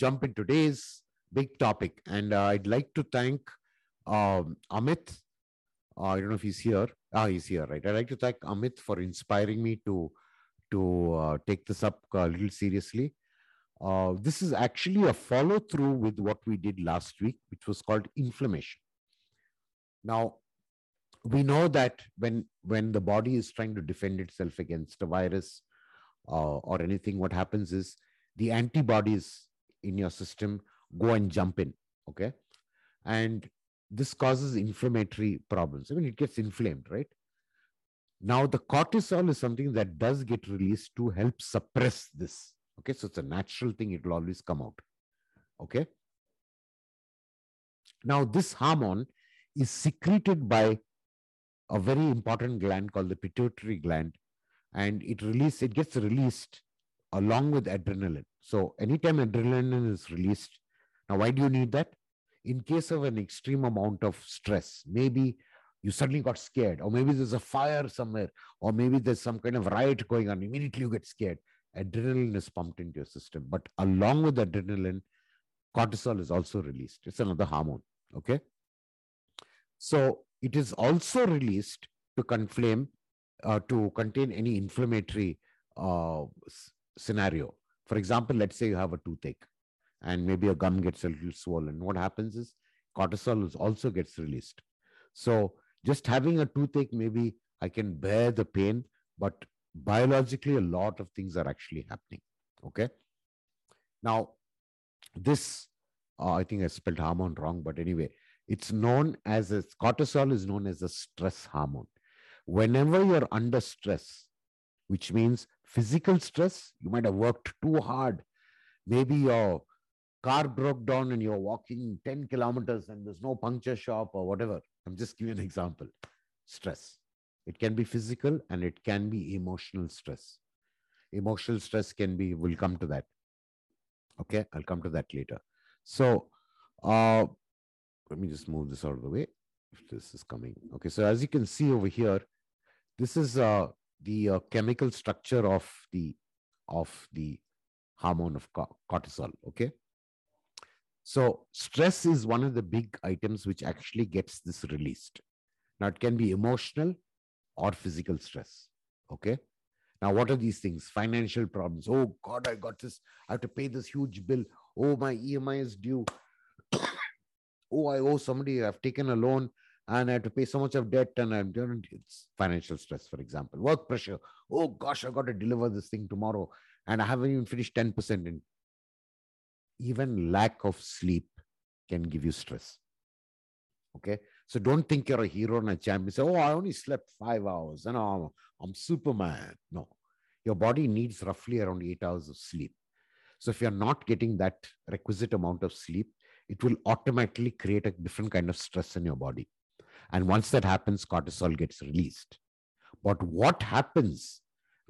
jump in today's big topic. And uh, I'd like to thank um, Amit. Uh, I don't know if he's here. Ah, he's here, right? I'd like to thank Amit for inspiring me to to uh, take this up a little seriously. Uh, this is actually a follow through with what we did last week, which was called inflammation. Now, we know that when when the body is trying to defend itself against a virus uh, or anything, what happens is the antibodies in your system go and jump in. Okay, and this causes inflammatory problems. I mean, it gets inflamed, right? Now, the cortisol is something that does get released to help suppress this. Okay, so it's a natural thing, it will always come out. Okay. Now, this hormone is secreted by a very important gland called the pituitary gland, and it release it gets released along with adrenaline. So, anytime adrenaline is released, now why do you need that? In case of an extreme amount of stress, maybe you suddenly got scared, or maybe there's a fire somewhere, or maybe there's some kind of riot going on, immediately you get scared. Adrenaline is pumped into your system. But along with adrenaline, cortisol is also released. It's another hormone. Okay. So it is also released to conflame, uh, to contain any inflammatory uh, scenario. For example, let's say you have a toothache and maybe a gum gets a little swollen. What happens is cortisol also gets released. So just having a toothache, maybe I can bear the pain, but biologically, a lot of things are actually happening. Okay. Now, this, uh, I think I spelled hormone wrong, but anyway, it's known as a cortisol is known as a stress hormone. Whenever you're under stress, which means physical stress, you might have worked too hard. Maybe your car broke down and you're walking 10 kilometers and there's no puncture shop or whatever. I'm just giving an example. Stress. It can be physical and it can be emotional stress. Emotional stress can be, we'll come to that. Okay, I'll come to that later. So, uh, let me just move this out of the way if this is coming. Okay, so as you can see over here, this is uh, the uh, chemical structure of the of the hormone of cortisol. Okay, so stress is one of the big items which actually gets this released. Now it can be emotional or physical stress. Okay. Now, what are these things? Financial problems. Oh God, I got this. I have to pay this huge bill. Oh, my EMI is due. Oh, I owe somebody. I've taken a loan and I have to pay so much of debt and I'm doing it's financial stress, for example. Work pressure. Oh gosh, I got to deliver this thing tomorrow and I haven't even finished 10% in. Even lack of sleep can give you stress. Okay. So don't think you're a hero and a champion. Say, oh, I only slept five hours and I'm, I'm Superman. No, your body needs roughly around eight hours of sleep. So if you're not getting that requisite amount of sleep, it will automatically create a different kind of stress in your body. And once that happens, cortisol gets released. But what happens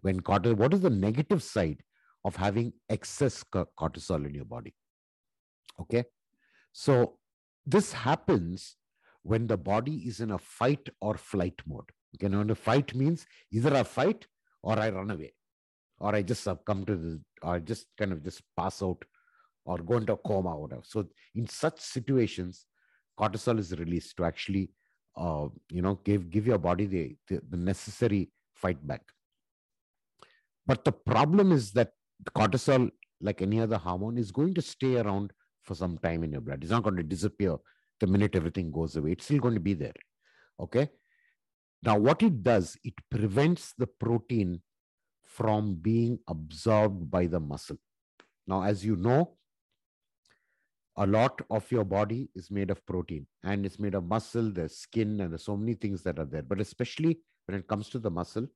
when cortisol, what is the negative side of having excess cortisol in your body? Okay. So this happens when the body is in a fight or flight mode. Okay, now the fight means either I fight or I run away, or I just succumb to the, or just kind of just pass out or go into a coma or whatever. So in such situations, cortisol is released to actually, uh, you know, give give your body the, the, the necessary fight back. But the problem is that cortisol, like any other hormone, is going to stay around for some time in your blood. It's not going to disappear the minute everything goes away. It's still going to be there. Okay. Now, what it does, it prevents the protein from being absorbed by the muscle. Now, as you know, a lot of your body is made of protein and it's made of muscle, the skin, and there's so many things that are there. But especially when it comes to the muscle,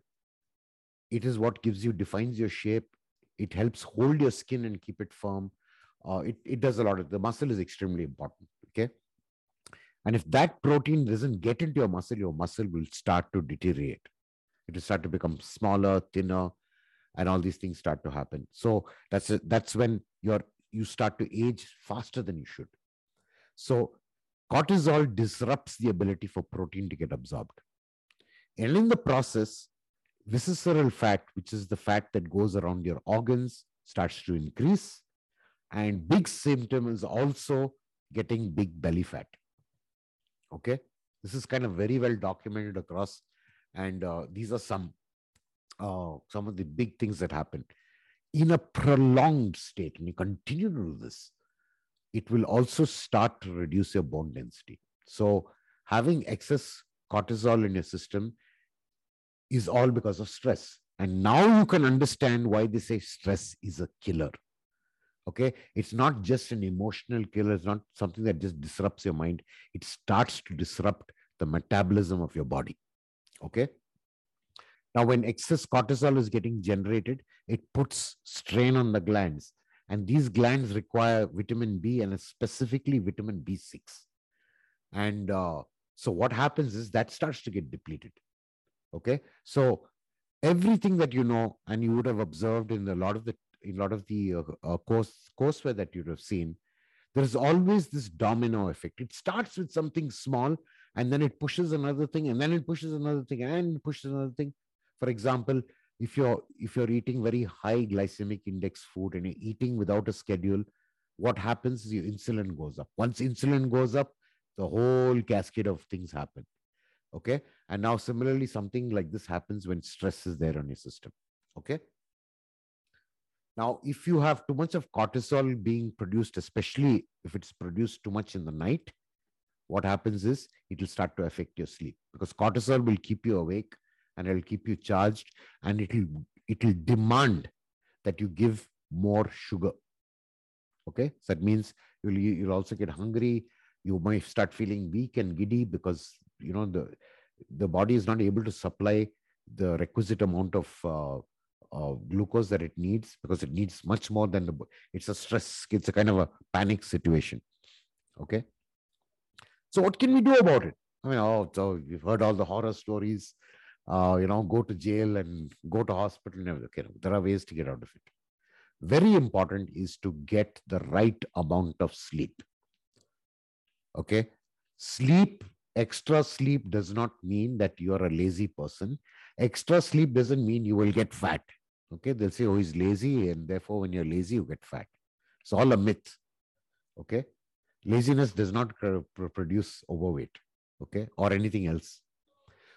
it is what gives you, defines your shape. It helps hold your skin and keep it firm. Uh, it, it does a lot of the muscle is extremely important. Okay. And if that protein doesn't get into your muscle, your muscle will start to deteriorate. It will start to become smaller, thinner, and all these things start to happen. So that's that's when you're you start to age faster than you should. So cortisol disrupts the ability for protein to get absorbed. And in the process, visceral fat, which is the fat that goes around your organs, starts to increase. And big symptom is also getting big belly fat. Okay. This is kind of very well documented across. And uh, these are some uh, some of the big things that happen in a prolonged state, and you continue to do this, it will also start to reduce your bone density. So, having excess cortisol in your system is all because of stress. And now you can understand why they say stress is a killer. Okay. It's not just an emotional killer, it's not something that just disrupts your mind, it starts to disrupt the metabolism of your body. Okay. Now, when excess cortisol is getting generated, it puts strain on the glands. And these glands require vitamin B and specifically vitamin B6. And uh, so, what happens is that starts to get depleted. Okay. So, everything that you know, and you would have observed in a lot of the in a lot of the uh, uh, course courseware that you'd have seen, there's always this domino effect. It starts with something small, and then it pushes another thing, and then it pushes another thing, and pushes another thing for example if you're if you're eating very high glycemic index food and you're eating without a schedule what happens is your insulin goes up. Once insulin goes up the whole cascade of things happen. Okay? And now similarly something like this happens when stress is there on your system. Okay? Now if you have too much of cortisol being produced especially if it's produced too much in the night what happens is it will start to affect your sleep because cortisol will keep you awake and it'll keep you charged and it'll it'll demand that you give more sugar. Okay? So that means you'll you'll also get hungry. You might start feeling weak and giddy because you know the the body is not able to supply the requisite amount of uh, uh, glucose that it needs because it needs much more than the it's a stress it's a kind of a panic situation. Okay? So what can we do about it? I mean oh so you've heard all the horror stories uh, you know, go to jail and go to hospital. Okay, there are ways to get out of it. Very important is to get the right amount of sleep. Okay, sleep, extra sleep does not mean that you are a lazy person. Extra sleep doesn't mean you will get fat. Okay, they'll say, oh, he's lazy, and therefore, when you're lazy, you get fat. It's all a myth. Okay, laziness does not produce overweight. Okay, or anything else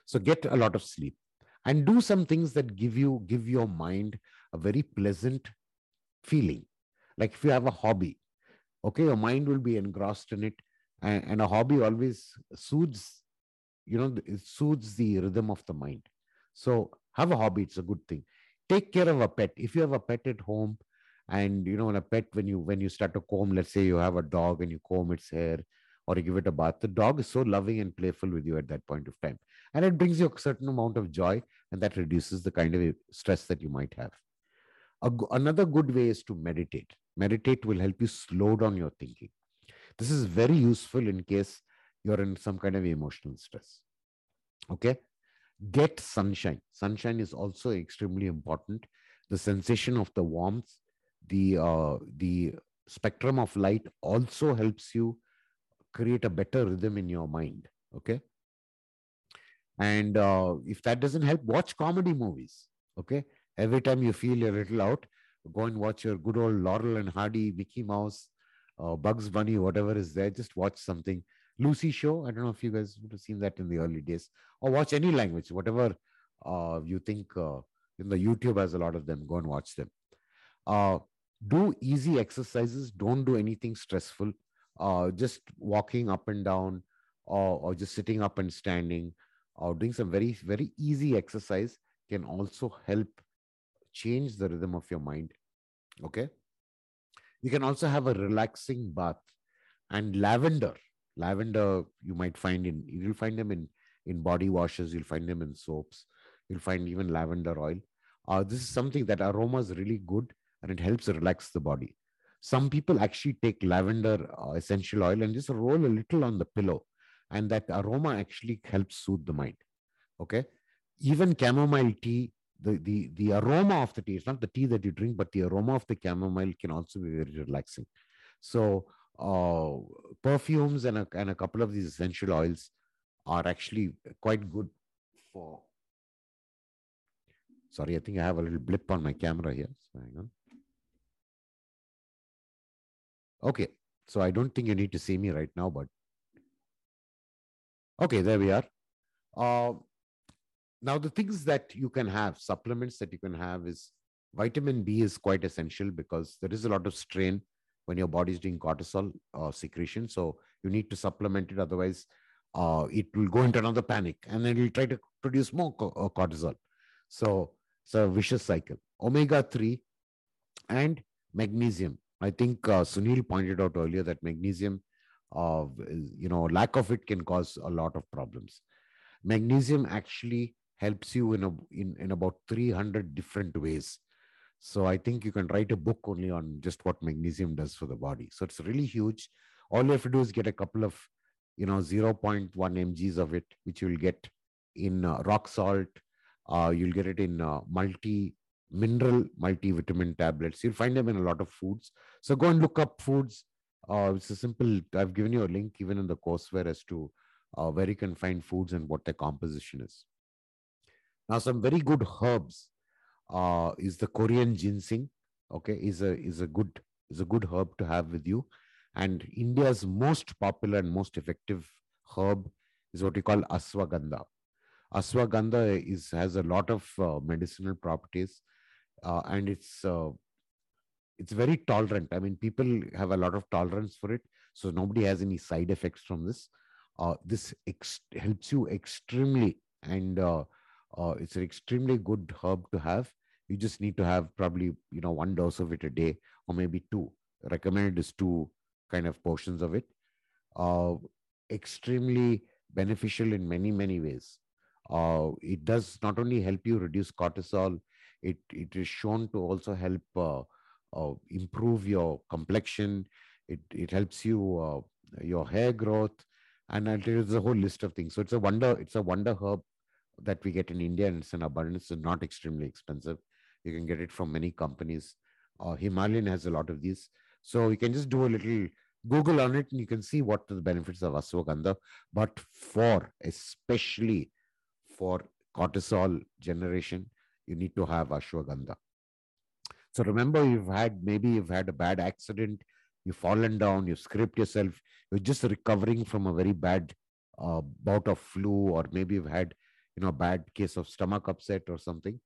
so get a lot of sleep and do some things that give you give your mind a very pleasant feeling. Like if you have a hobby, okay, your mind will be engrossed in it, and, and a hobby always soothes, you know, it soothes the rhythm of the mind. So have a hobby; it's a good thing. Take care of a pet. If you have a pet at home, and you know, a pet, when you when you start to comb, let's say you have a dog and you comb its hair, or you give it a bath, the dog is so loving and playful with you at that point of time. And it brings you a certain amount of joy and that reduces the kind of stress that you might have. A, another good way is to meditate. Meditate will help you slow down your thinking. This is very useful in case you're in some kind of emotional stress. Okay? Get sunshine. Sunshine is also extremely important. The sensation of the warmth the uh, the spectrum of light also helps you create a better rhythm in your mind okay and uh, if that doesn't help, watch comedy movies. Okay. Every time you feel a little out, go and watch your good old Laurel and Hardy, Mickey Mouse, uh, Bugs Bunny, whatever is there. Just watch something. Lucy Show. I don't know if you guys would have seen that in the early days. Or watch any language, whatever uh, you think. Uh, in the YouTube has a lot of them. Go and watch them. Uh, do easy exercises. Don't do anything stressful. Uh, just walking up and down, or, or just sitting up and standing or doing some very, very easy exercise can also help change the rhythm of your mind. Okay. You can also have a relaxing bath and lavender. Lavender you might find in you'll find them in in body washes, you'll find them in soaps, you'll find even lavender oil. Uh, this is something that aroma is really good and it helps relax the body. Some people actually take lavender uh, essential oil and just roll a little on the pillow and that aroma actually helps soothe the mind okay even chamomile tea the, the the aroma of the tea it's not the tea that you drink but the aroma of the chamomile can also be very relaxing so uh, perfumes and a, and a couple of these essential oils are actually quite good for Sorry, I think I have a little blip on my camera here. So hang on. Okay, so I don't think you need to see me right now, but okay, there we are. Uh, now the things that you can have, supplements that you can have is vitamin B is quite essential because there is a lot of strain when your body is doing cortisol uh, secretion. So you need to supplement it, otherwise uh, it will go into another panic and then it will try to produce more co- uh, cortisol. So it's a vicious cycle. Omega 3 and magnesium. I think uh, Sunil pointed out earlier that magnesium, uh, you know, lack of it can cause a lot of problems. Magnesium actually helps you in, a, in, in about 300 different ways. So I think you can write a book only on just what magnesium does for the body. So it's really huge. All you have to do is get a couple of, you know, 0.1 mgs of it, which you will get in uh, rock salt. Uh, you'll get it in uh, multi mineral multivitamin tablets. You'll find them in a lot of foods. So go and look up foods. Uh, it's a simple, I've given you a link even in the courseware as to uh, where you can find foods and what their composition is. Now, some very good herbs uh, is the Korean ginseng. Okay, is a is a good is a good herb to have with you. And India's most popular and most effective herb is what we call ashwagandha. Ashwagandha is has a lot of uh, medicinal properties, uh, and it's uh, it's very tolerant. I mean, people have a lot of tolerance for it, so nobody has any side effects from this. Uh, this ex- helps you extremely, and uh, uh, it's an extremely good herb to have. You just need to have probably you know one dose of it a day, or maybe two. Recommended is two kind of portions of it. Uh, extremely beneficial in many many ways. Uh, it does not only help you reduce cortisol, it it is shown to also help uh, uh, improve your complexion. It it helps you uh, your hair growth, and there's a whole list of things. So it's a wonder it's a wonder herb that we get in India, and it's an abundance. It's not extremely expensive. You can get it from many companies. Uh, Himalayan has a lot of these. So you can just do a little Google on it and you can see what the benefits of ashwagandha. But for especially for cortisol generation, you need to have ashwagandha. So remember, you've had maybe you've had a bad accident, you've fallen down, you've scraped yourself, you're just recovering from a very bad uh, bout of flu, or maybe you've had you know a bad case of stomach upset or something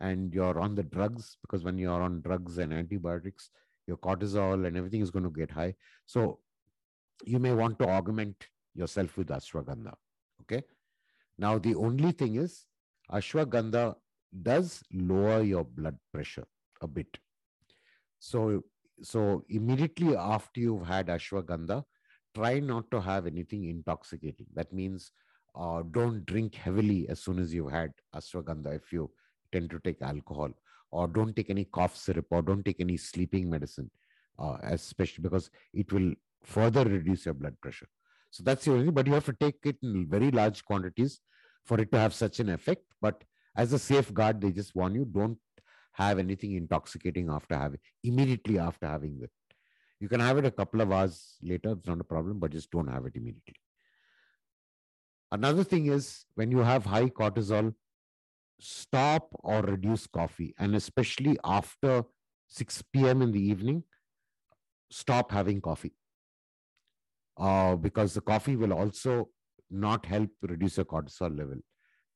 and you're on the drugs because when you're on drugs and antibiotics your cortisol and everything is going to get high so you may want to augment yourself with ashwagandha okay now the only thing is ashwagandha does lower your blood pressure a bit. So so immediately after you've had ashwagandha try not to have anything intoxicating. That means uh, don't drink heavily as soon as you've had ashwagandha if you tend to take alcohol or don't take any cough syrup or don't take any sleeping medicine uh, especially because it will further reduce your blood pressure. So that's the only but you have to take it in very large quantities for it to have such an effect. But as a safeguard they just warn you don't have anything intoxicating after having immediately after having it you can have it a couple of hours later it's not a problem but just don't have it immediately Another thing is when you have high cortisol, stop or reduce coffee. And especially after 6 p.m. in the evening, stop having coffee. Uh, because the coffee will also not help reduce your cortisol level.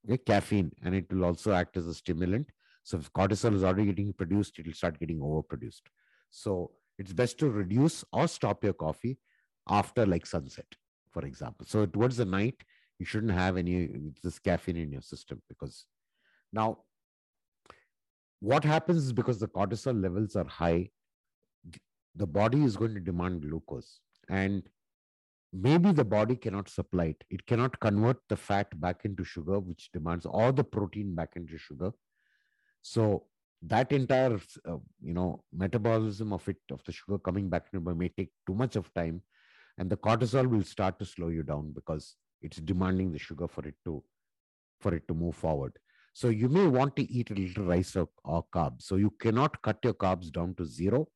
Okay, caffeine, and it will also act as a stimulant. So if cortisol is already getting produced, it will start getting overproduced. So it's best to reduce or stop your coffee after like sunset, for example. So towards the night, you shouldn't have any this caffeine in your system because now what happens is because the cortisol levels are high the body is going to demand glucose and maybe the body cannot supply it. It cannot convert the fat back into sugar which demands all the protein back into sugar. So that entire uh, you know metabolism of it of the sugar coming back into may take too much of time and the cortisol will start to slow you down because it's demanding the sugar for it to for it to move forward. So you may want to eat a little rice or, or carbs. So you cannot cut your carbs down to zero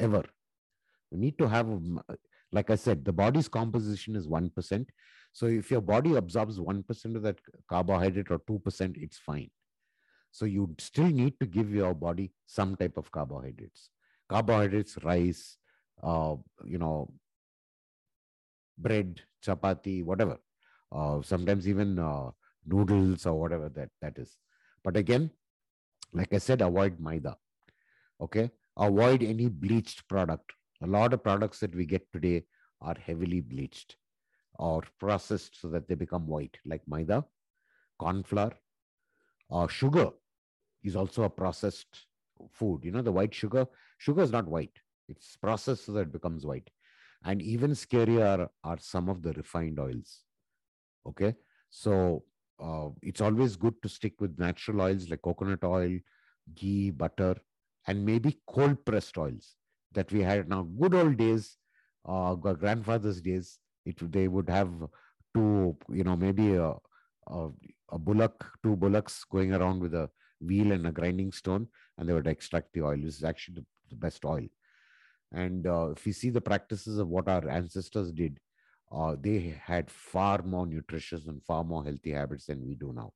ever. You need to have like i said the body's composition is 1% so if your body absorbs 1% of that carbohydrate or 2% it's fine So you still need to give your body some type of carbohydrates. Carbohydrates, rice, uh, you know, bread, chapati, whatever. Uh, sometimes even uh, noodles or whatever that that is. But again, like I said, avoid maida. Okay, avoid any bleached product. A lot of products that we get today are heavily bleached or processed so that they become white, like maida, corn flour, uh, sugar is also a processed food. You know, the white sugar, sugar is not white. It's processed so that it becomes white. And even scarier are, are some of the refined oils. Okay. So uh, it's always good to stick with natural oils like coconut oil, ghee, butter, and maybe cold pressed oils that we had now. Good old days, uh, grandfather's days, it they would have two, you know, maybe a, a, a bullock, two bullocks going around with a wheel and a grinding stone, and they would extract the oil. This is actually the, the best oil. And uh, if you see the practices of what our ancestors did, uh, they had far more nutritious and far more healthy habits than we do now.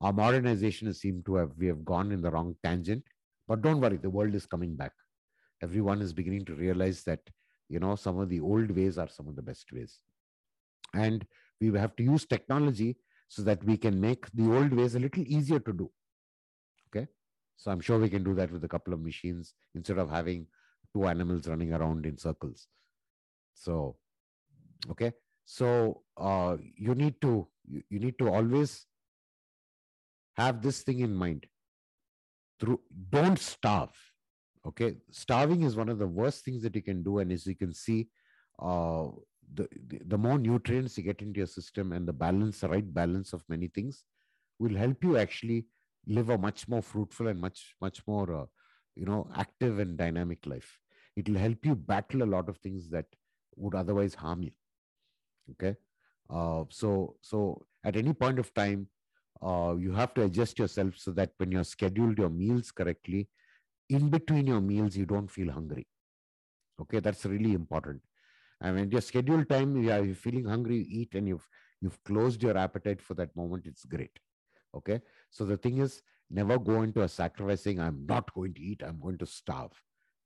Our modernization has seemed to have, we have gone in the wrong tangent, but don't worry, the world is coming back. Everyone is beginning to realize that, you know, some of the old ways are some of the best ways. And we have to use technology so that we can make the old ways a little easier to do. Okay. So I'm sure we can do that with a couple of machines instead of having two animals running around in circles. So okay so uh, you need to you, you need to always have this thing in mind through don't starve okay? Starving is one of the worst things that you can do and as you can see uh, the, the, the more nutrients you get into your system and the balance the right balance of many things will help you actually live a much more fruitful and much much more uh, you know active and dynamic life. It will help you battle a lot of things that would otherwise harm you okay? Uh, so so at any point of time uh, you have to adjust yourself so that when you're scheduled your meals correctly in between your meals you don't feel hungry. Okay that's really important. And when your scheduled time you are feeling hungry you eat and you've you've closed your appetite for that moment it's great. Okay? So the thing is never go into a sacrificing i'm not going to eat i'm going to starve.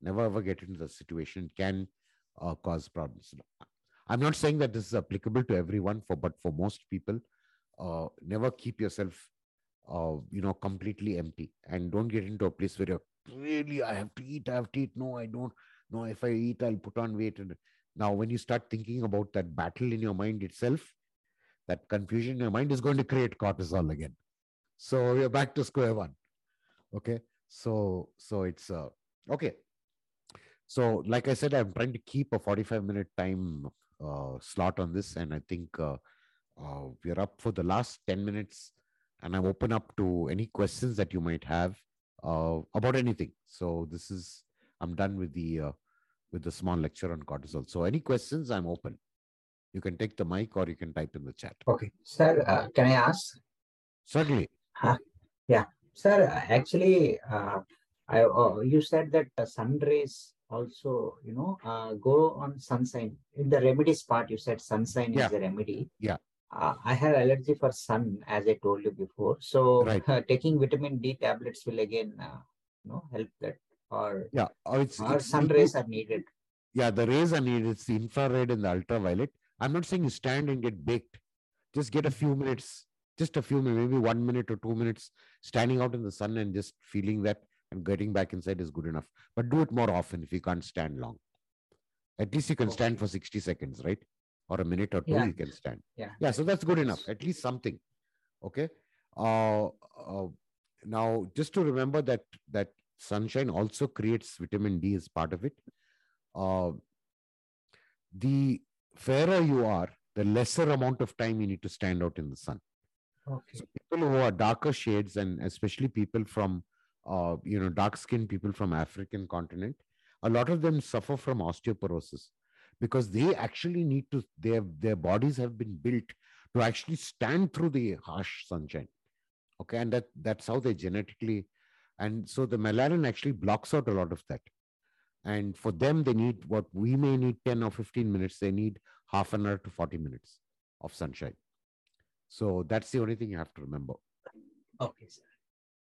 Never ever get into the situation it can uh, cause problems. I'm not saying that this is applicable to everyone, for but for most people, uh, never keep yourself, uh, you know, completely empty, and don't get into a place where you're really I have to eat, I have to eat. No, I don't. No, if I eat, I'll put on weight. And now, when you start thinking about that battle in your mind itself, that confusion in your mind is going to create cortisol again. So we're back to square one. Okay. So so it's uh, okay. So, like I said, I'm trying to keep a 45 minute time uh, slot on this, and I think uh, uh, we're up for the last 10 minutes, and I'm open up to any questions that you might have uh, about anything. So, this is I'm done with the uh, with the small lecture on cortisol. So, any questions, I'm open. You can take the mic or you can type in the chat. Okay, sir. Uh, can I ask? Certainly. yeah, sir. Actually, I you said that sun rays also, you know, uh, go on sunshine. In the remedies part, you said sunshine yeah. is the remedy. Yeah. Uh, I have allergy for sun, as I told you before. So right. uh, taking vitamin D tablets will again, uh, you know, help that. Or yeah, or, it's, or it's sun rays are needed. Yeah, the rays are needed. It's the infrared and the ultraviolet. I'm not saying you stand and get baked. Just get a few minutes, just a few minutes, maybe one minute or two minutes, standing out in the sun and just feeling that and getting back inside is good enough. But do it more often if you can't stand long. At least you can stand for 60 seconds, right? Or a minute or two, yeah. you can stand. Yeah. Yeah. So that's good enough. At least something. Okay. Uh, uh, now, just to remember that that sunshine also creates vitamin D as part of it. Uh, the fairer you are, the lesser amount of time you need to stand out in the sun. Okay. So people who are darker shades, and especially people from uh, you know, dark skinned people from African continent, a lot of them suffer from osteoporosis because they actually need to, their, their bodies have been built to actually stand through the harsh sunshine. Okay. And that, that's how they genetically, and so the melanin actually blocks out a lot of that. And for them, they need what we may need 10 or 15 minutes, they need half an hour to 40 minutes of sunshine. So that's the only thing you have to remember. Okay, sir.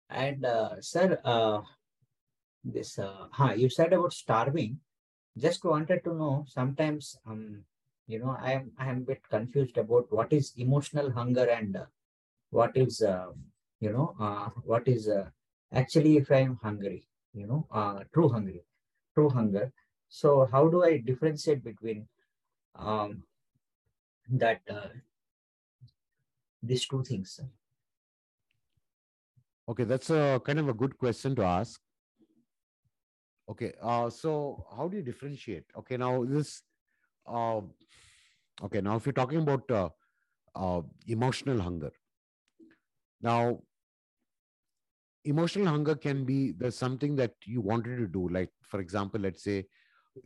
And uh, sir, uh, this uh, huh, you said about starving. Just wanted to know. Sometimes, um, you know, I am I am a bit confused about what is emotional hunger and uh, what is, uh, you know, uh, what is uh, actually if I am hungry. You know, uh, true hungry, true hunger. So how do I differentiate between um, that uh, these two things? Okay, that's a kind of a good question to ask. Okay, uh, so how do you differentiate? Okay, now this, uh, okay, now if you're talking about uh, uh, emotional hunger, now emotional hunger can be there's something that you wanted to do, like for example, let's say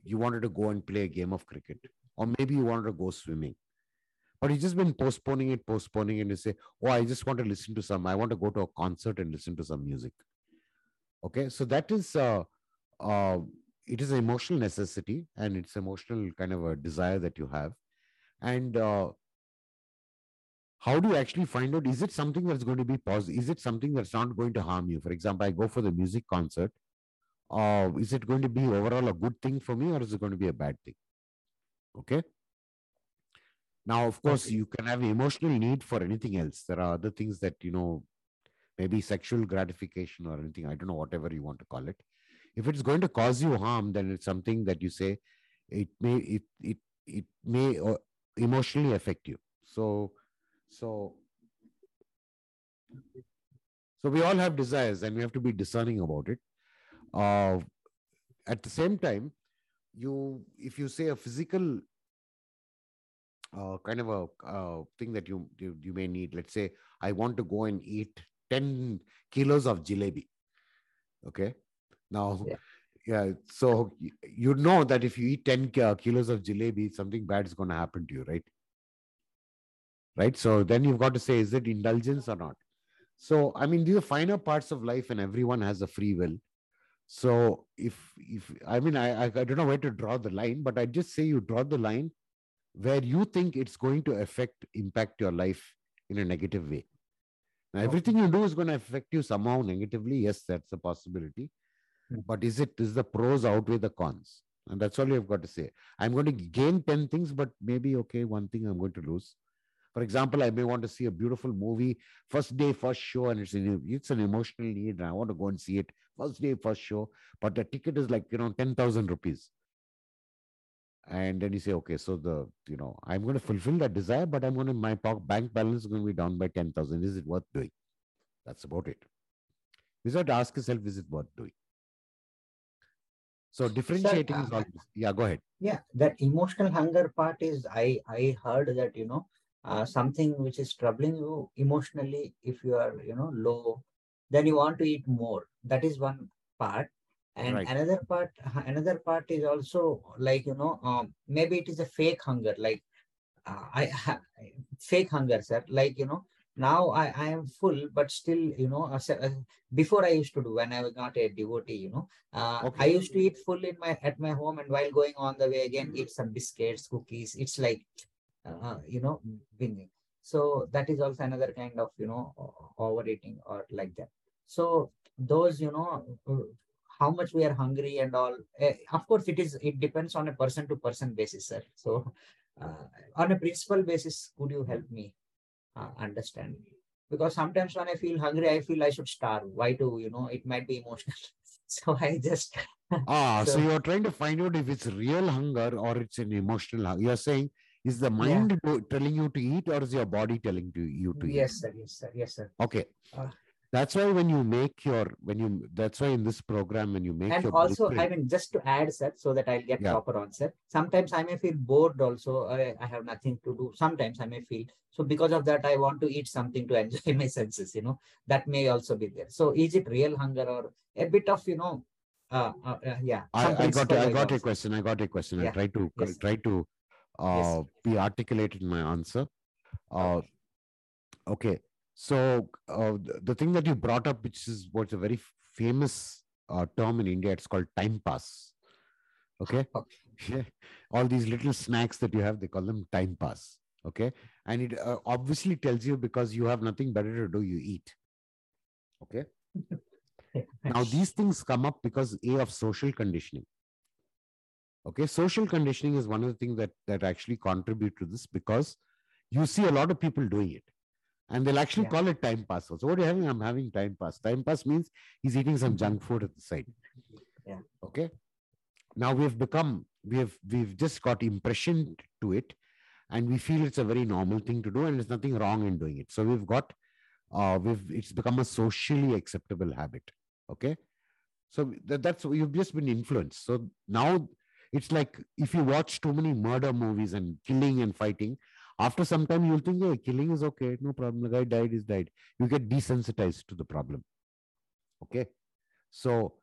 you wanted to go and play a game of cricket, or maybe you wanted to go swimming, but you've just been postponing it, postponing it, and you say, "Oh, I just want to listen to some. I want to go to a concert and listen to some music." Okay, so that is uh, uh, it is an emotional necessity and it's emotional kind of a desire that you have. And uh, how do you actually find out is it something that's going to be positive is it something that's not going to harm you? For example i go for the music concert uh, is it going to be overall a good thing for me or is it going to be a bad thing? Okay? Now of course Okay. you can have emotional need for anything else. There are other things that you know maybe sexual gratification or anything i don't know whatever you want to call it if it's going to cause you harm then it's something that you say it may it it it may uh, emotionally affect you. So so so we all have desires and we have to be discerning about it. Uh, at the same time you if you say a physical uh, kind of a uh, thing that you, you you may need let's say i want to go and eat 10 kilos of jalebi okay now Yeah. yeah so you know that if you eat 10 uh, kilos of jalebi something bad is going to happen to you right? Right? So then you've got to say is it indulgence or not? So i mean these are finer parts of life and everyone has a free will. So if if i mean i i, don't know where to draw the line but i just say you draw the line where you think it's going to affect impact your life in a negative way. Now everything you do is going to affect you somehow negatively. Yes that's a possibility. But is it is the pros outweigh the cons? And that's all you've got to say. I'm going to gain 10 things but maybe okay one thing i'm going to lose. For example i may want to see a beautiful movie first day first show and it's an, it's an emotional need and i want to go and see it. First day first show but the ticket is like you know 10000 rupees. And then you say okay so the you know i'm going to fulfill that desire but i'm going to my bank balance is going to be down by 10000 is it worth doing? That's about it. You to ask yourself is it worth doing so differentiating is uh, all yeah go ahead Yeah, that emotional hunger part is I I heard that you know uh, something which is troubling you emotionally if you are you know low, then you want to eat more. That is one part, and Right. another part another part is also like you know um, maybe it is a fake hunger like uh, I ha- fake hunger sir like you know now I, I am full but still you know uh, uh, before I used to do when I was not a devotee you know uh, I used to eat full in my at my home and while going on the way again eat some biscuits cookies. It's like uh, you know winning so that is also another kind of you know overeating or like that. So those you know uh, how much we are hungry and all eh, of course it is it depends on a person to person basis sir. So uh, on a principal basis could you help me uh, understand because sometimes when i feel hungry i feel i should starve why to you know it might be emotional so i just Ah, so so you're trying to find out if it's real hunger or it's an emotional hunger. You're saying, is the mind do- telling you to eat or is your body telling to you to eat? yes sir yes sir yes sir Okay. uh, That's why when you make your, when you, that's why in this program, when you make and your also i mean just to add sir so that i'll get yeah, proper answer. Sometimes i may feel bored also. I, I have nothing to do. Sometimes i may feel so because of that i want to eat something to enjoy my senses you know. That may also be there. So is it real hunger or a bit of you know uh, uh, uh, yeah I, I got, I got a question. I got a question. I'll try to, yes. Try to yes. uh, be articulated in my answer. Uh, okay. okay. So uh, the, thing that you brought up, which is what's a very famous uh, term in India, it's called time pass. Okay. okay. Yeah. all these little snacks that you have they call them time pass. Okay? And it uh, obviously tells you because you have nothing better to do you eat. Okay? Now these things come up because a of social conditioning. Okay? Social conditioning is one of the things that that actually contribute to this because you see a lot of people doing it and they'll actually yeah. call it time pass also. What are you having i'm having time pass. Time pass means he's eating some junk food at the side. Yeah. Okay? Now we've become we have we've just got impression to it and we feel it's a very normal thing to do and there's nothing wrong in doing it. So we've got uh we've it's become a socially acceptable habit. Okay? So that, that's you've just been influenced. So now it's like if you watch too many murder movies and killing and fighting after some time you'll think hey killing is okay no problem. The guy died is died. You get desensitized to the problem. Okay? So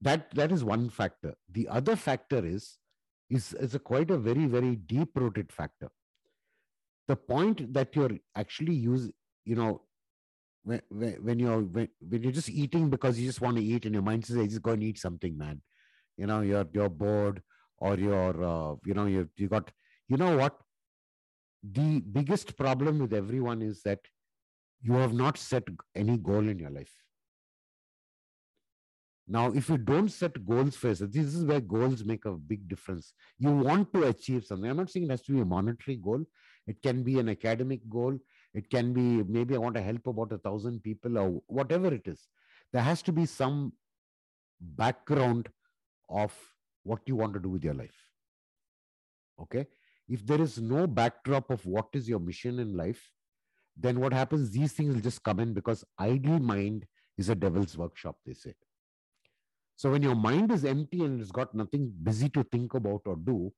that that is one factor. The other factor is is is a quite a very very deep rooted factor. The point that you're actually use you know when, when you're when, when you're just eating because you just want to eat and your mind says hey, just go and eat something man. You know you're you're bored or you're uh, you know you you got you know what the biggest problem with everyone is that you have not set any goal in your life now, if you don't set goals yourself, this is where goals make a big difference. You want to achieve something. I'm not saying it has to be a monetary goal. It can be an academic goal. It can be maybe I want to help about a thousand people or whatever it is. There has to be some background of what you want to do with your life. Okay. If there is no backdrop of what is your mission in life, then what happens? These things will just come in because idle mind is a devil's workshop, they say. So when your mind is empty and it's got nothing busy to think about or do,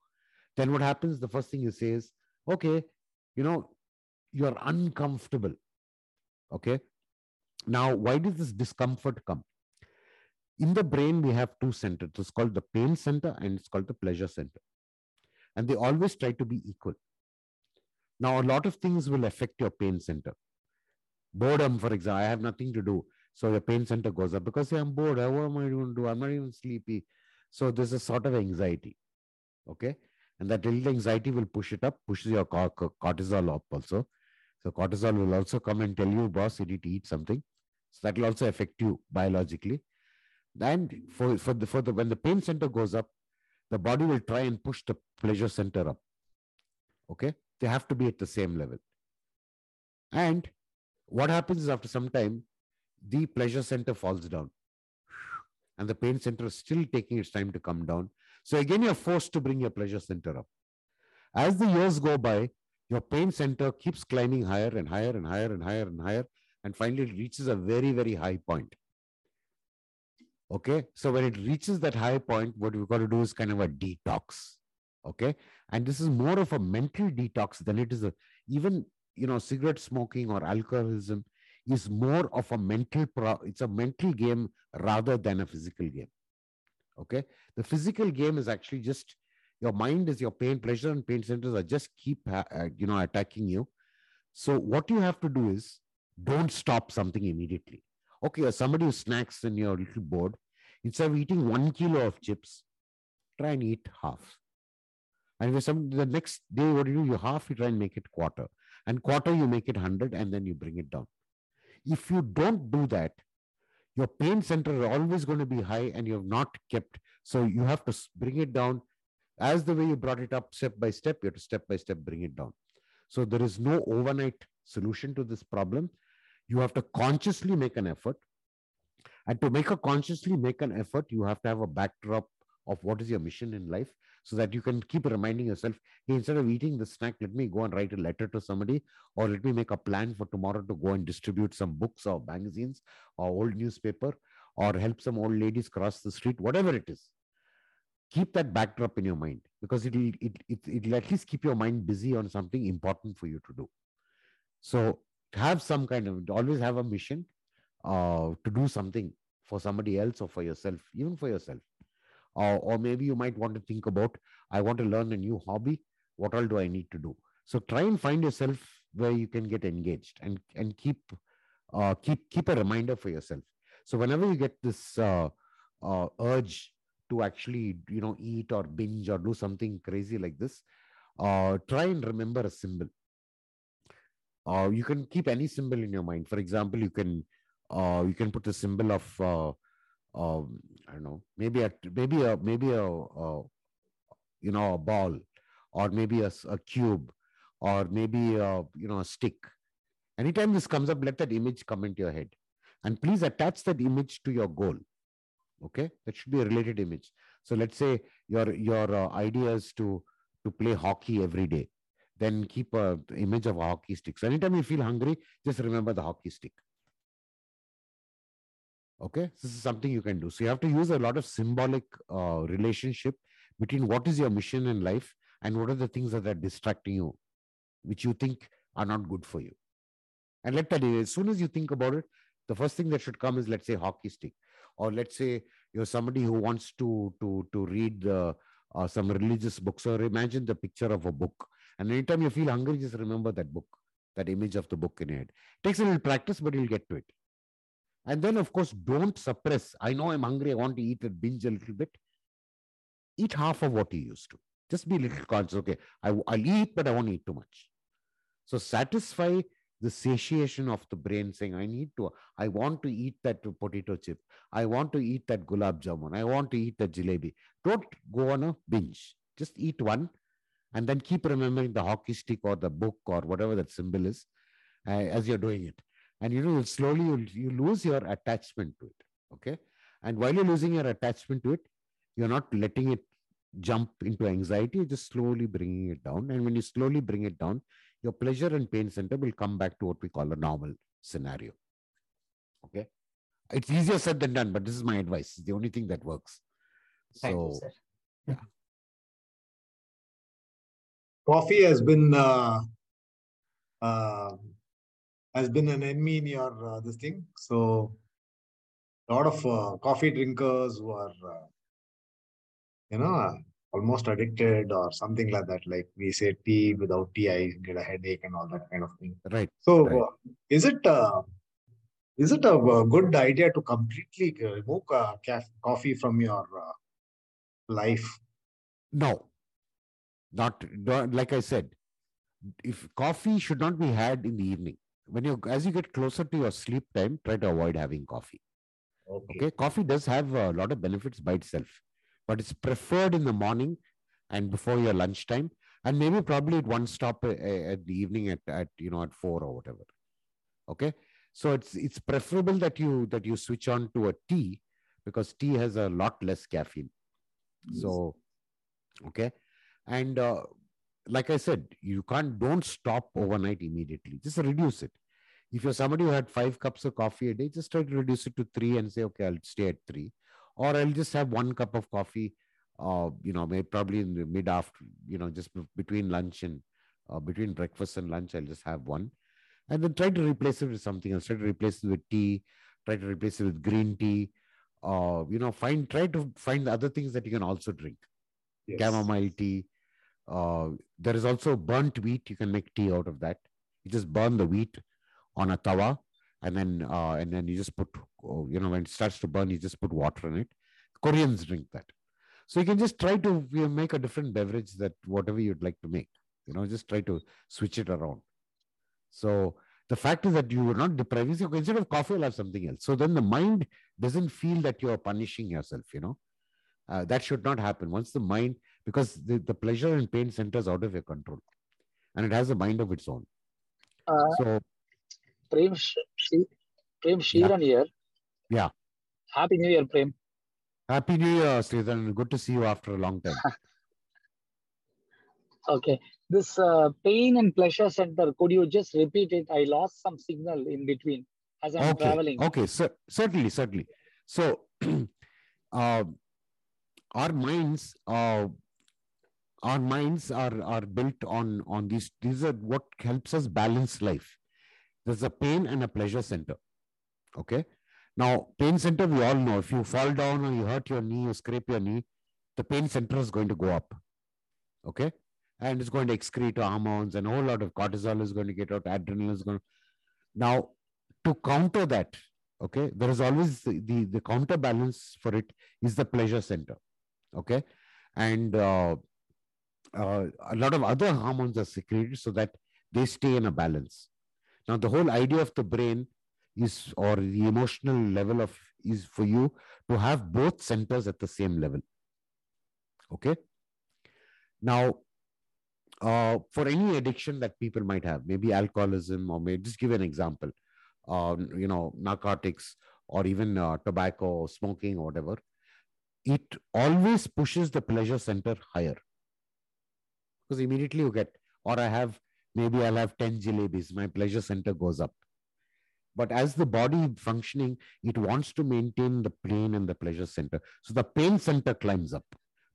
then what happens? The first thing you say is, okay, you know, you're uncomfortable. Okay. Now, why does this discomfort come? In the brain, we have two centers. It's called the pain center and it's called the pleasure center. And they always try to be equal. Now, a lot of things will affect your pain center. Boredom, for example, I have nothing to do. So your pain center goes up because I'm bored. What am I going to do? I'm not even sleepy. So there's a sort of anxiety. Okay. And that little anxiety will push it up, pushes your cortisol up also. So cortisol will also come and tell you, boss, you need to eat something. So that will also affect you biologically. And for, for the for the when the pain center goes up, the body will try and push the pleasure center up. Okay. They have to be at the same level. And what happens is after some time, the pleasure center falls down and the pain center is still taking its time to come down. So again, you're forced to bring your pleasure center up. As the years go by, your pain center keeps climbing higher and higher and higher and higher and higher, and finally it reaches a very, very high point. Okay, so when it reaches that high point, what we've got to do is kind of a detox. Okay, and this is more of a mental detox than it is a even you know cigarette smoking or alcoholism is more of a mental pro- it's a mental game rather than a physical game. Okay? The physical game is actually just your mind is your pain pleasure and pain centers are just keep uh, you know attacking you. So what you have to do is don't stop something immediately okay somebody who snacks and you're a little bored instead of eating one kilo of chips try and eat half and if some the next day what do you do you half you try and make it quarter and quarter you make it 100 and then you bring it down if you don't do that, your pain center is always going to be high and you have not kept. So you have to bring it down as the way you brought it up step by step. You have to step by step bring it down. So there is no overnight solution to this problem. You have to consciously make an effort. And to make a consciously make an effort, you have to have a backdrop of what is your mission in life so that you can keep reminding yourself hey instead of eating the snack let me go and write a letter to somebody or let me make a plan for tomorrow to go and distribute some books or magazines or old newspaper or help some old ladies cross the street whatever it is keep that backdrop in your mind because it'll it, it, it'll at least keep your mind busy on something important for you to do so have some kind of always have a mission uh, to do something for somebody else or for yourself even for yourself. Or, or maybe you might want to think about i want to learn a new hobby. What all do i need to do? So try and find yourself where you can get engaged and and keep uh, keep keep a reminder for yourself. So whenever you get this uh, uh, urge to actually you know eat or binge or do something crazy like this uh, try and remember a symbol uh, you can keep any symbol in your mind for example you can uh, you can put the symbol of uh, uh, I don't know, maybe a maybe a maybe a, a you know a ball, or maybe a, a cube, or maybe a, you know a stick. Anytime this comes up, let that image come into your head, and please attach that image to your goal. Okay, that should be a related image. So let's say your your uh, idea is to to play hockey every day. Then keep a image of a hockey stick. So anytime you feel hungry, just remember the hockey stick. Okay? This is something you can do. So you have to use a lot of symbolic uh, relationship between what is your mission in life and what are the things that are distracting you which you think are not good for you. And let that as soon as you think about it the first thing that should come is let's say hockey stick. Or let's say you're somebody who wants to to to read the uh, some religious books or imagine the picture of a book and anytime you feel hungry just remember that book that image of the book in your head it takes a little practice but you'll get to it and then, of course, don't suppress. I know I'm hungry. I want to eat and binge a little bit. Eat half of what you used to. Just be a little conscious. Okay, I, I'll eat, but I won't eat too much. So satisfy the satiation of the brain saying, I need to, I want to eat that potato chip. I want to eat that gulab jamun. I want to eat that jalebi. Don't go on a binge. Just eat one and then keep remembering the hockey stick or the book or whatever that symbol is uh, as you're doing it. And you know slowly you you lose your attachment to it okay? And while you're losing your attachment to it you're not letting it jump into anxiety you're just slowly bringing it down. And when you slowly bring it down your pleasure and pain center will come back to what we call a normal scenario okay? It's easier said than done but this is my advice. It's the only thing that works. Thank so you, sir. yeah coffee has been uh, uh, has been an enemy in your uh, this thing. So a lot of uh, coffee drinkers who are, uh, you know, uh, almost addicted or something like that. Like we say, tea without tea, I get a headache and all that kind of thing. right So Right. is it uh, is it a, good idea to completely remove uh, coffee from your uh, life? no not don't- like i said if coffee should not be had in the evening when you as you get closer to your sleep time try to avoid having coffee. Okay. Coffee does have a lot of benefits by itself but it's preferred in the morning and before your lunchtime and maybe probably at one stop uh, uh, at the evening at, at you know at four or whatever. Okay? So it's it's preferable that you that you switch on to a tea because tea has a lot less caffeine. So okay and uh, like i said you can't don't stop overnight immediately. Just reduce it. If you're somebody who had five cups of coffee a day just try to reduce it to three and say okay i'll stay at three. Or i'll just have one cup of coffee uh, you know maybe probably in the mid after you know just between lunch and uh, between breakfast and lunch i'll just have one. And then try to replace it with something else. Try to replace it with tea. Try to replace it with green tea. Uh, you know find try to find other things that you can also drink. Yes. chamomile tea. Uh, there is also burnt wheat. You can make tea out of that. You just burn the wheat on a tawa, and then uh, and then you just put oh, you know when it starts to burn, you just put water in it. Koreans drink that, so you can just try to you know, make a different beverage that whatever you'd like to make. You know, just try to switch it around. So the fact is that you are not depriving. yourself. instead of coffee, you'll have something else. So then the mind doesn't feel that you are punishing yourself. You know, uh, that should not happen. Once the mind, because the, the pleasure and pain centers out of your control, and it has a mind of its own. Uh, So Prem, Prem Sheeran here. Yeah. Happy New Year, Prem. happy New Year, Sridhar. Good to see you after a long time. Okay. This uh, pain and pleasure center, could you just repeat it? I lost some signal in between as I'm okay, traveling. okay, cer- certainly, certainly. So, uh, our minds, uh, our minds are are built on on these. These are what helps us balance life. There's a pain and a pleasure center. Okay. Now, pain center, we all know. If you fall down or you hurt your knee or scrape your knee, the pain center is going to go up. Okay. And it's going to excrete hormones and a whole lot of cortisol is going to get out, adrenaline is going to. Now, to counter that, okay, there is always the, the, the counterbalance for it is the pleasure center. Okay. And uh, uh, a lot of other hormones are secreted so that they stay in a balance. Now, the whole idea of the brain is or the emotional level of is for you to have both centers at the same level. Okay? Now uh, for any addiction that people might have maybe alcoholism or maybe just give an example uh, you know narcotics or even uh, tobacco smoking or whatever it always pushes the pleasure center higher because immediately you get or i have maybe i'll have 10 jalebis. My pleasure center goes up. But as the body functioning it wants to maintain the pain and the pleasure center. So the pain center climbs up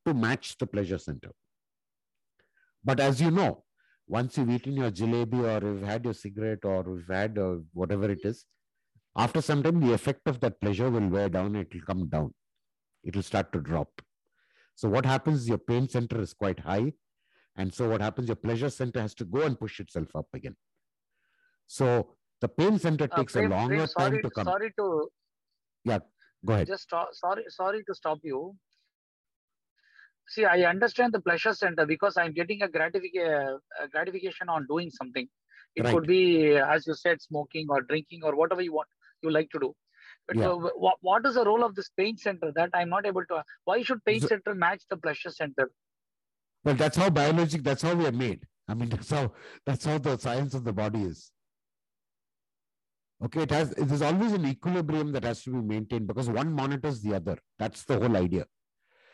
to match the pleasure center. But as you know once you've eaten your jalebi or you've had your cigarette or you've had uh, whatever it is after some time the effect of that pleasure will wear down. It will come down. It will start to drop. So what happens? Your pain center is quite high and so what happens your pleasure center has to go and push itself up again so the pain center Uh, takes a longer Prem, time to come sorry to yeah, go ahead just sorry sorry to stop you. See, I understand the pleasure center because I'm getting a, gratific- a gratification on doing something. It Right. could be, as you said, smoking or drinking or whatever you want you like to do. But Yeah. uh, what, what is the role of this pain center that I'm not able to? Why should pain So- center match the pleasure center? Well, that's how biologic, that's how we are made. I mean, that's how that's how the science of the body is. Okay, it has there's always an equilibrium that has to be maintained because one monitors the other. That's the whole idea.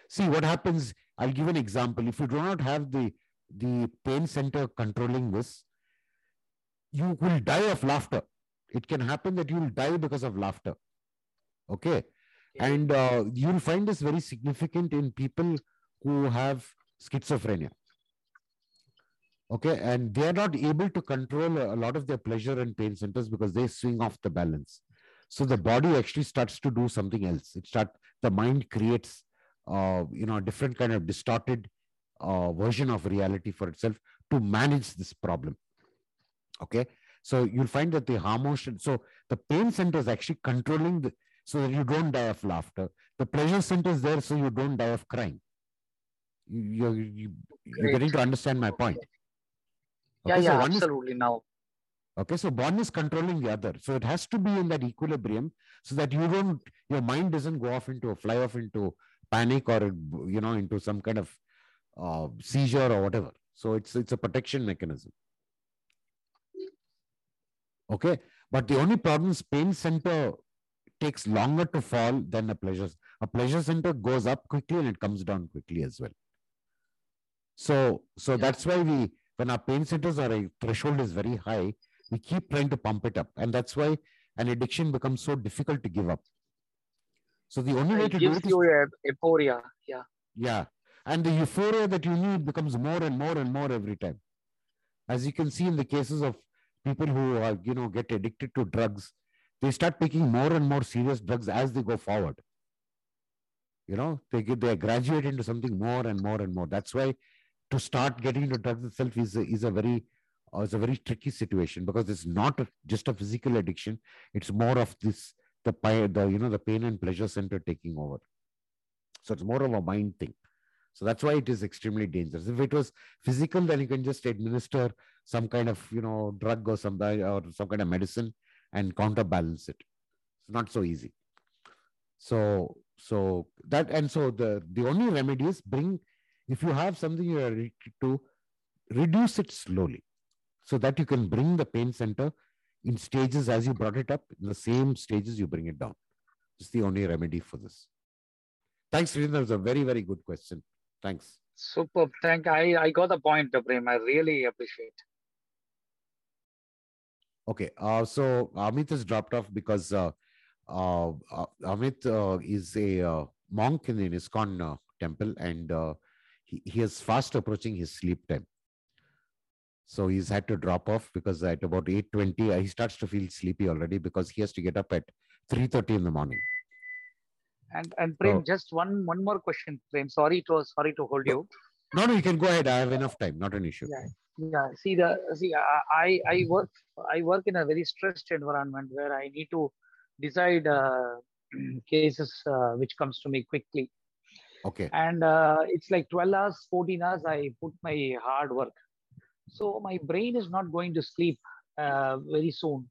See what happens. I'll give an example. If you do not have the the pain center controlling this, you will die of laughter. It can happen that you will die because of laughter. Okay. And uh, you'll find this very significant in people who have schizophrenia. Okay. And they are not able to control a lot of their pleasure and pain centers because they swing off the balance. So the body actually starts to do something else. It start the mind creates, uh, you know, a different kind of distorted uh, version of reality for itself to manage this problem. Okay. So you'll find that the hormone, so the pain center is actually controlling the, so that you don't die of laughter. The pleasure center is there so you don't die of crying. You, you're, you, you're getting to understand my point. Yeah, Okay, so yeah, one is- absolutely. Now, Okay, so one is controlling the other. So it has to be in that equilibrium so that you don't, your mind doesn't go off into a fly off into panic or, you know, into some kind of uh, seizure or whatever. So it's it's a protection mechanism. Okay, but the only problem is pain center takes longer to fall than a pleasure. A pleasure center goes up quickly and it comes down quickly as well. So so Yeah. that's why we when our pain centers are a threshold is very high, we keep trying to pump it up, and that's why an addiction becomes so difficult to give up. So the only way it to do gives it is you euphoria. Yeah. yeah. And the euphoria that you need becomes more and more and more every time. As you can see in the cases of people who are, you know, get addicted to drugs, they start taking more and more serious drugs as they go forward. You know, they get they graduate into something more and more and more. That's why to start getting into drugs itself is a, is a very uh, is a very tricky situation because it's not just a physical addiction. It's more of this the the you know the pain and pleasure center taking over. So it's more of a mind thing. So that's why it is extremely dangerous. If it was physical, then you can just administer some kind of you know drug or some or some kind of medicine and counterbalance it. It's not so easy. So so that and so the the only remedy is bring if you have something you are addicted to, reduce it slowly, so that you can bring the pain center in stages as you brought it up in the same stages you bring it down. It's the only remedy for this. Thanks, Sridhar. That was a very, very good question. Thanks. Superb. Thank I, I got the point, Prem. I really appreciate. Okay. Uh, so Amit has dropped off because uh, uh, Amit uh, is a uh, monk in an ISKCON uh, temple and uh, he, he is fast approaching his sleep time. So he's had to drop off because at about 8.20, uh, he starts to feel sleepy already because he has to get up at 3.30 in the morning. And and Prem, Oh. just one one more question, Prem. Sorry to sorry to hold you. No, no, you can go ahead. I have enough time. Not an issue. Yeah. Yeah. See the see I I work I work in a very stressed environment where I need to decide uh, cases uh, which comes to me quickly. Okay. and uh, it's like 12 hours 14 hours i put my hard work so my brain is not going to sleep uh, very soon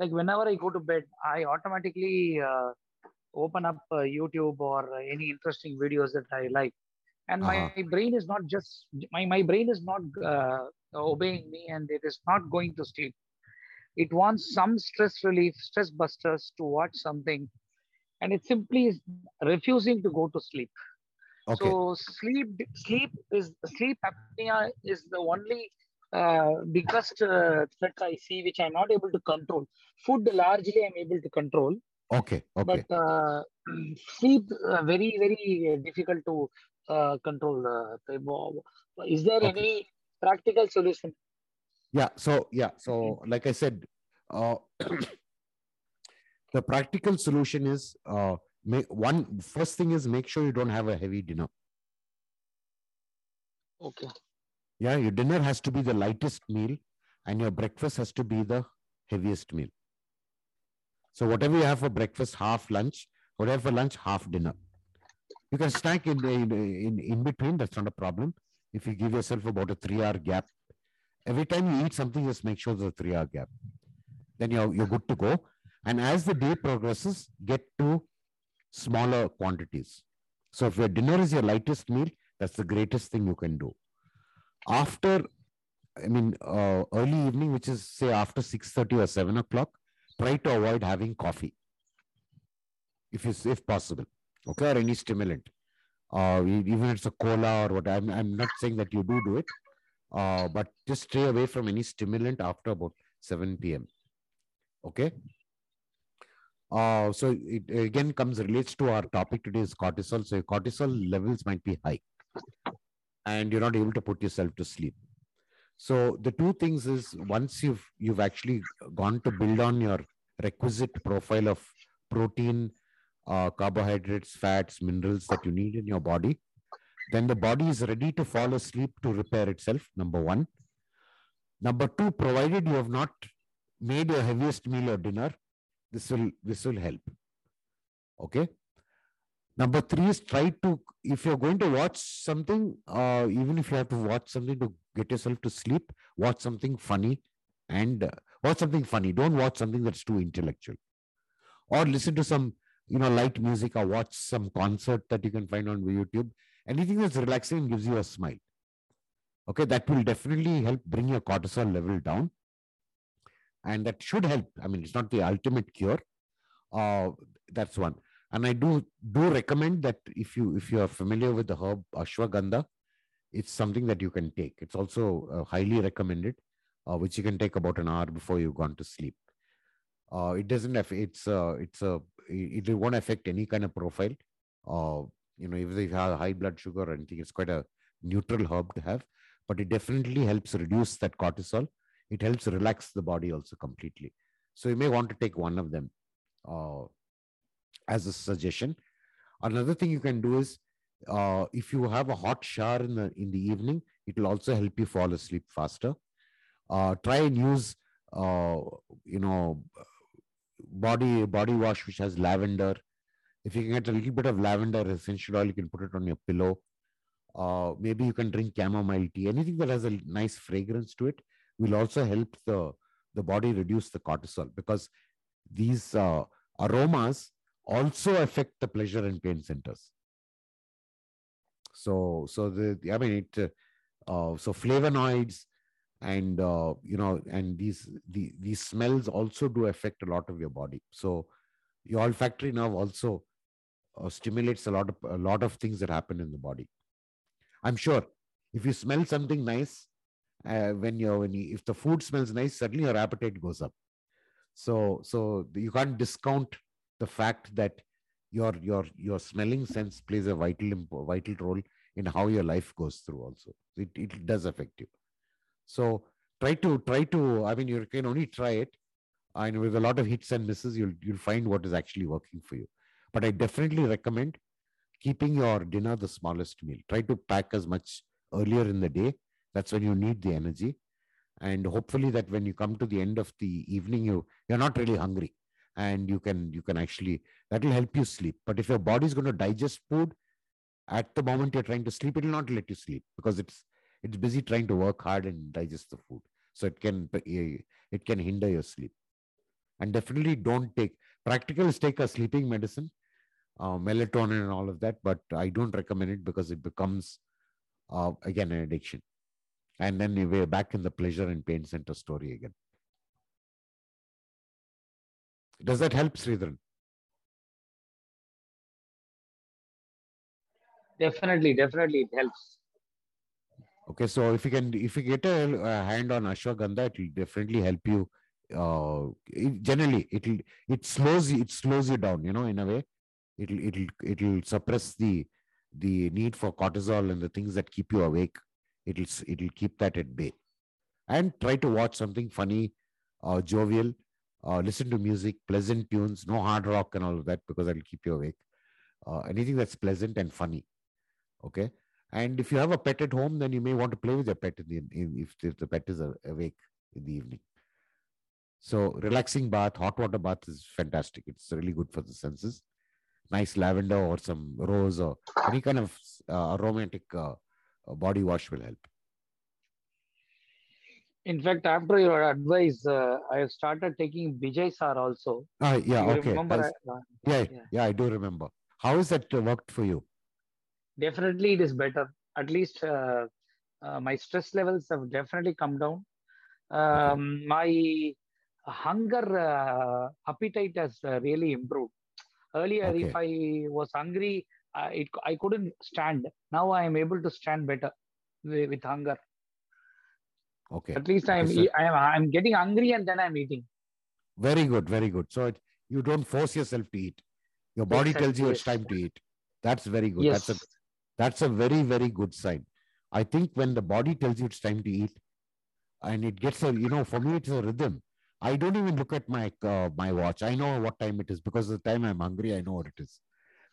like whenever I go to bed, I automatically uh, open up uh, YouTube or any interesting videos that I like, and my Uh-huh. brain is not just my my brain is not uh, obeying me, and it is not going to sleep. It wants some stress relief, stress busters to watch something, and it simply is refusing to go to sleep. Okay. So sleep sleep is sleep apnea is the only uh, biggest uh, threat I see, which I'm not able to control. Food largely I'm able to control, okay. Okay. but uh, sleep uh, very very difficult to uh, control. Uh, is there Okay. any practical solution? Yeah. So yeah. So like I said, uh, the practical solution is uh, make one first thing is make sure you don't have a heavy dinner. Okay. Yeah, your dinner has to be the lightest meal, and your breakfast has to be the heaviest meal. So whatever you have for breakfast, half lunch. Whatever for lunch, half dinner. You can snack in in in, in between. That's not a problem. If you give yourself about a three-hour gap, every time you eat something, just make sure there's a three-hour gap. Then you're you're good to go. And as the day progresses, get to smaller quantities. So if your dinner is your lightest meal, that's the greatest thing you can do. After i mean uh, early evening which is say after 6.30 or 7 o'clock try to avoid having coffee if you if possible okay or any stimulant. Uh, even if it's a cola or what I'm, I'm not saying that you do do it uh, but just stay away from any stimulant after about 7 p.m okay uh, so it again comes relates to our topic today is cortisol. So cortisol levels might be high and you're not able to put yourself to sleep. So the two things is once you've you've actually gone to build on your requisite profile of protein uh, carbohydrates fats minerals that you need in your body then the body is ready to fall asleep to repair itself number one. Number two provided you have not made your heaviest meal or dinner this will this will help. Okay? Number three is try to if you're going to watch something uh, even if you have to watch something to get yourself to sleep watch something funny and uh, watch something funny. Don't watch something that's too intellectual. Or listen to some you know light music or watch some concert that you can find on youtube. Anything that's relaxing gives you a smile. Okay? That will definitely help bring your cortisol level down and that should help. I mean it's not the ultimate cure. Uh, that's one. And i do do recommend that if you if you are familiar with the herb ashwagandha it's something that you can take. It's also uh, highly recommended uh, which you can take about an hour before you've gone to sleep. Uh, it doesn't have it's uh, it's a it, it won't affect any kind of profile. Uh, you know if they have high blood sugar or anything it's quite a neutral herb to have but it definitely helps reduce that cortisol it helps relax the body also completely. So you may want to take one of them uh, as a suggestion. Another thing you can do is uh, if you have a hot shower in the in the evening it will also help you fall asleep faster. Uh, try and use uh, you know body body wash which has lavender. If you can get a little bit of lavender essential oil you can put it on your pillow. Uh, maybe you can drink chamomile tea. Anything that has a nice fragrance to it will also help the the body reduce the cortisol because these uh, aromas also affect the pleasure and pain centers. So so the i mean it uh, uh, so flavonoids and uh, you know and these the, these smells also do affect a lot of your body. So your olfactory nerve also uh, stimulates a lot of a lot of things that happen in the body. I'm sure if you smell something nice uh, when you're when you, if the food smells nice suddenly your appetite goes up. So so you can't discount the fact that your your your smelling sense plays a vital vital role in how your life goes through also. It, it does affect you. So try to try to i mean you can only try it. And with a lot of hits and misses you'll you'll find what is actually working for you. But i definitely recommend keeping your dinner the smallest meal. Try to pack as much earlier in the day that's when you need the energy. And hopefully that when you come to the end of the evening you you're not really hungry. And you can you can actually that will help you sleep. But if your body is going to digest food at the moment you're trying to sleep it will not let you sleep because it's it's busy trying to work hard and digest the food. So it can it can hinder your sleep. And definitely don't take practical is take a sleeping medicine, uh, melatonin and all of that, but I don't recommend it because it becomes uh, again an addiction. And then we're back in the pleasure and pain center story again. Does that help, Sridharan? Definitely, definitely it helps. Okay, so if you can, if you get a, a hand on ashwagandha, it will definitely help you. Uh, it, generally, it'll it slows you, it slows you down. You know, in a way, it'll it'll it'll suppress the the need for cortisol and the things that keep you awake. It'll it'll keep that at bay. And try to watch something funny, uh, jovial. Uh, listen to music, pleasant tunes, no hard rock and all of that because that'll keep you awake. Uh, anything that's pleasant and funny. Okay and if you have a pet at home, then you may want to play with your pet in the in, if, if the pet is awake in the evening. So relaxing bath, hot water bath is fantastic. It's really good for the senses. Nice lavender or some rose or any kind of uh, aromatic uh, uh body wash will help. In fact, after your advice, uh, I have started taking Vijay Sar also. Ah, yeah, okay. Remember I, uh, yeah, yeah, yeah, I do remember. How has that worked for you? definitely it is better. At least uh, uh, my stress levels have definitely come down. Um, my hunger uh, appetite has uh, really improved. Earlier, okay. if I was hungry, it, I couldn't stand. Now I am able to stand better with, with hunger. Okay. At least I'm I am I'm getting hungry and then I'm eating. Very good, very good. So it, you don't force yourself to eat. Your body exactly. tells you it's time to eat. That's very good. Yes. That's a that's a very, very good sign. I think when the body tells you it's time to eat, and it gets a, you know, for me, it's a rhythm. I don't even look at my uh, my watch. I know what time it is because the time I'm hungry, I know what it is.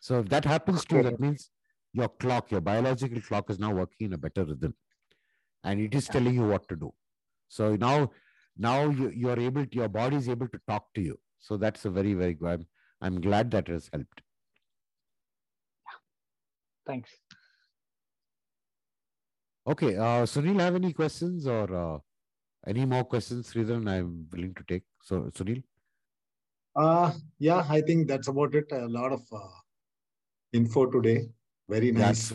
So if that happens to you, that means your clock, your biological clock is now working in a better rhythm, and it is telling you what to do. So now, now you, you are able, to, your body is able to talk to you. So that's a very, very good. I'm, I'm glad that has helped. Thanks. Okay, uh, Sunil, have any questions or uh, any more questions, Sridharan? I'm willing to take. So, Sunil? Uh, yeah, I think that's about it. A lot of uh, info today. Very nice.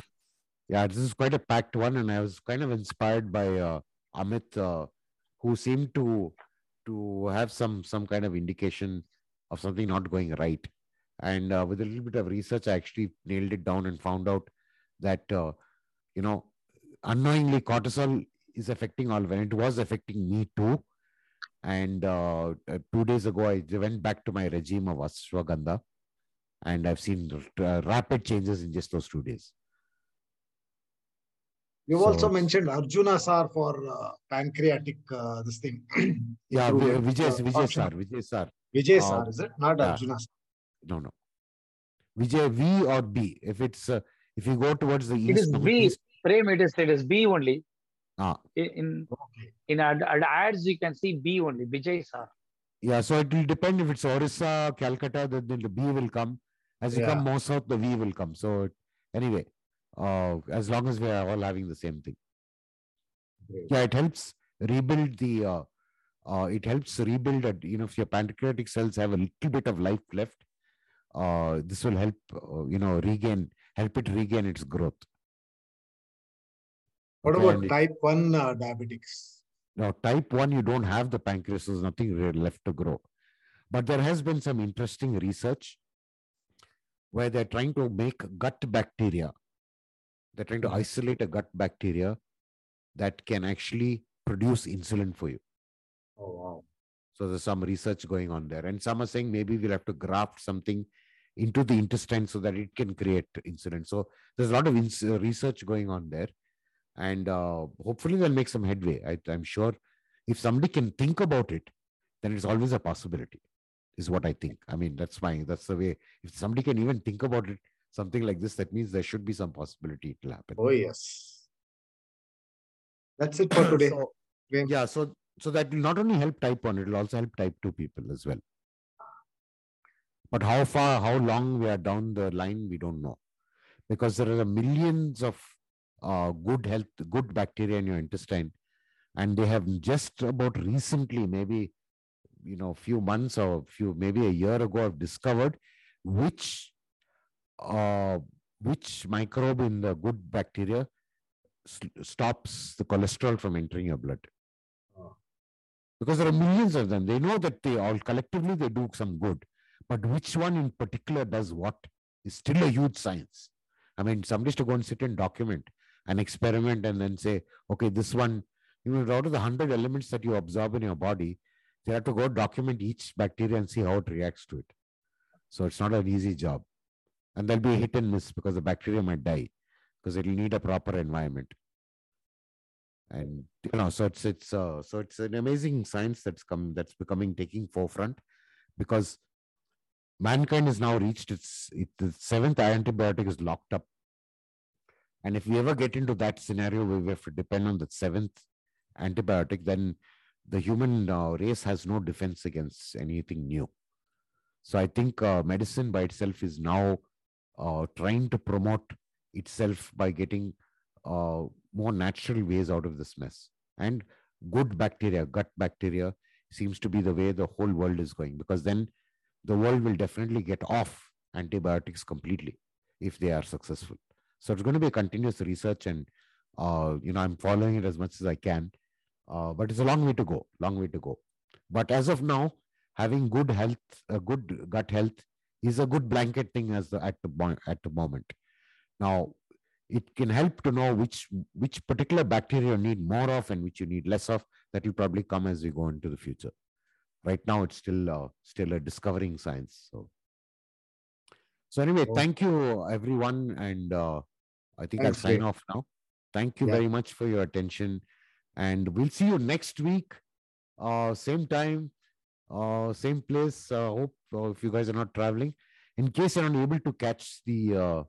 yeah, this is quite a packed one, and I was kind of inspired by uh, Amit, uh, who seemed to to have some some kind of indication of something not going right. And uh, with a little bit of research, I actually nailed it down and found out that uh, you know unknowingly cortisol is affecting all and it was affecting me too and uh, uh, two days ago i went back to my regime of ashwagandha and i've seen uh, rapid changes in just those two days You've so, also mentioned Arjuna Sar for uh, pancreatic, uh, this thing. yeah, Vijay, uh, Vijay Sar, Vijay Sar. Vijay Sar, is it? Not yeah. Arjuna Sar. No, no. Vijay V or B. If it's uh, if you go towards the east, it is B. Prem, it is it is B only. Ah. In okay. in ad, ad ads you can see B only. Vijay sir. Yeah, so it will depend if it's Orissa, Calcutta, then, then the B will come. As you yeah. come more south, the V will come. So anyway, uh, as long as we are all having the same thing. Great. Yeah, it helps rebuild the. Uh, uh, it helps rebuild. A, you know, if your pancreatic cells have a little bit of life left, uh, this will help. Uh, you know, regain, help it regain its growth. What about and type 1 uh, diabetics? Now, type 1, you don't have the pancreas, there's nothing left to grow. But there has been some interesting research where they're trying to make gut bacteria. They're trying to mm-hmm. isolate a gut bacteria that can actually produce insulin for you. Oh, wow. So there's some research going on there. And some are saying maybe we'll have to graft something into the intestine so that it can create insulin. So there's a lot of ins- research going on there and uh, hopefully they'll make some headway. I, I'm sure if somebody can think about it, then it's always a possibility. Is what I think. I mean, that's my that's the way. If somebody can even think about it, something like this, that means there should be some possibility it will happen. Oh yes. That's it for today. so, yeah. So so that will not only help type one, it will also help type two people as well. But how far, how long we are down the line, we don't know, because there are millions of uh, good health, good bacteria in your intestine. And they have just about recently, maybe you know, few months or few maybe a year ago, I've discovered which uh, which microbe in the good bacteria stops the cholesterol from entering your blood. Oh. Because there are millions of them. They know that they all collectively they do some good, but which one in particular does what is still a huge science. I mean, somebody's to go and sit and document an experiment and then say, okay, this one, you know, out of the hundred elements that you absorb in your body, they have to go document each bacteria and see how it reacts to it. So it's not an easy job. And there'll be a hit and miss because the bacteria might die because it'll need a proper environment. And you know, so it's it's uh, so it's an amazing science that's come that's becoming taking forefront because mankind has now reached its it, the seventh antibiotic is locked up. And if we ever get into that scenario where we have to depend on the seventh antibiotic, then the human uh, race has no defense against anything new. So I think uh, medicine by itself is now uh, trying to promote itself by getting uh, more natural ways out of this mess. And good bacteria, gut bacteria, seems to be the way the whole world is going because then the world will definitely get off antibiotics completely if they are successful. So it's going to be a continuous research, and uh, you know I'm following it as much as I can. Uh, but it's a long way to go, long way to go. But as of now, having good health, a good gut health, is a good blanket thing as the, at the at the moment. Now, it can help to know which which particular bacteria you need more of and which you need less of. That will probably come as we go into the future. Right now, it's still uh, still a discovering science. So, so anyway, oh. thank you everyone, and uh, I think Thanks, I'll sign Dave. off now. Thank you yeah. very much for your attention, and we'll see you next week, uh, same time, uh, same place. Uh, hope uh, if you guys are not traveling, in case you're not able to catch the uh,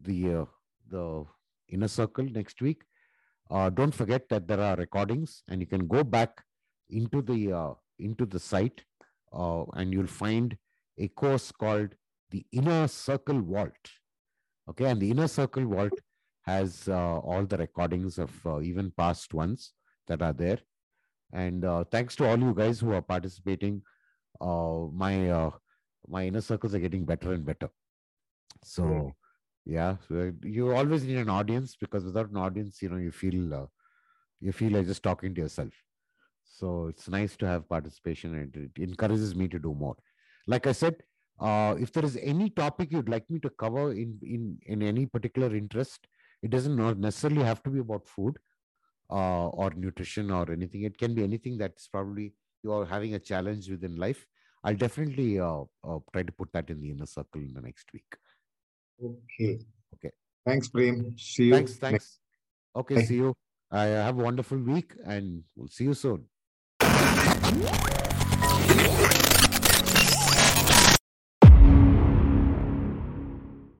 the uh, the inner circle next week, uh, don't forget that there are recordings, and you can go back into the uh, into the site, uh, and you'll find a course called the Inner Circle Vault. Okay, and the Inner Circle Vault has uh, all the recordings of uh, even past ones that are there. And uh, thanks to all you guys who are participating, uh, my uh, my inner circles are getting better and better. So mm. yeah, so you always need an audience because without an audience, you know, you feel uh, you feel like just talking to yourself. So it's nice to have participation and it encourages me to do more. Like I said, uh, if there is any topic you'd like me to cover in in in any particular interest, it doesn't necessarily have to be about food uh, or nutrition or anything. It can be anything that's probably you are having a challenge within life. I'll definitely uh, uh, try to put that in the inner circle in the next week. Okay. Okay. Thanks, Prem. See you. Thanks. Thanks. Okay. Bye. See you. I have a wonderful week and we'll see you soon.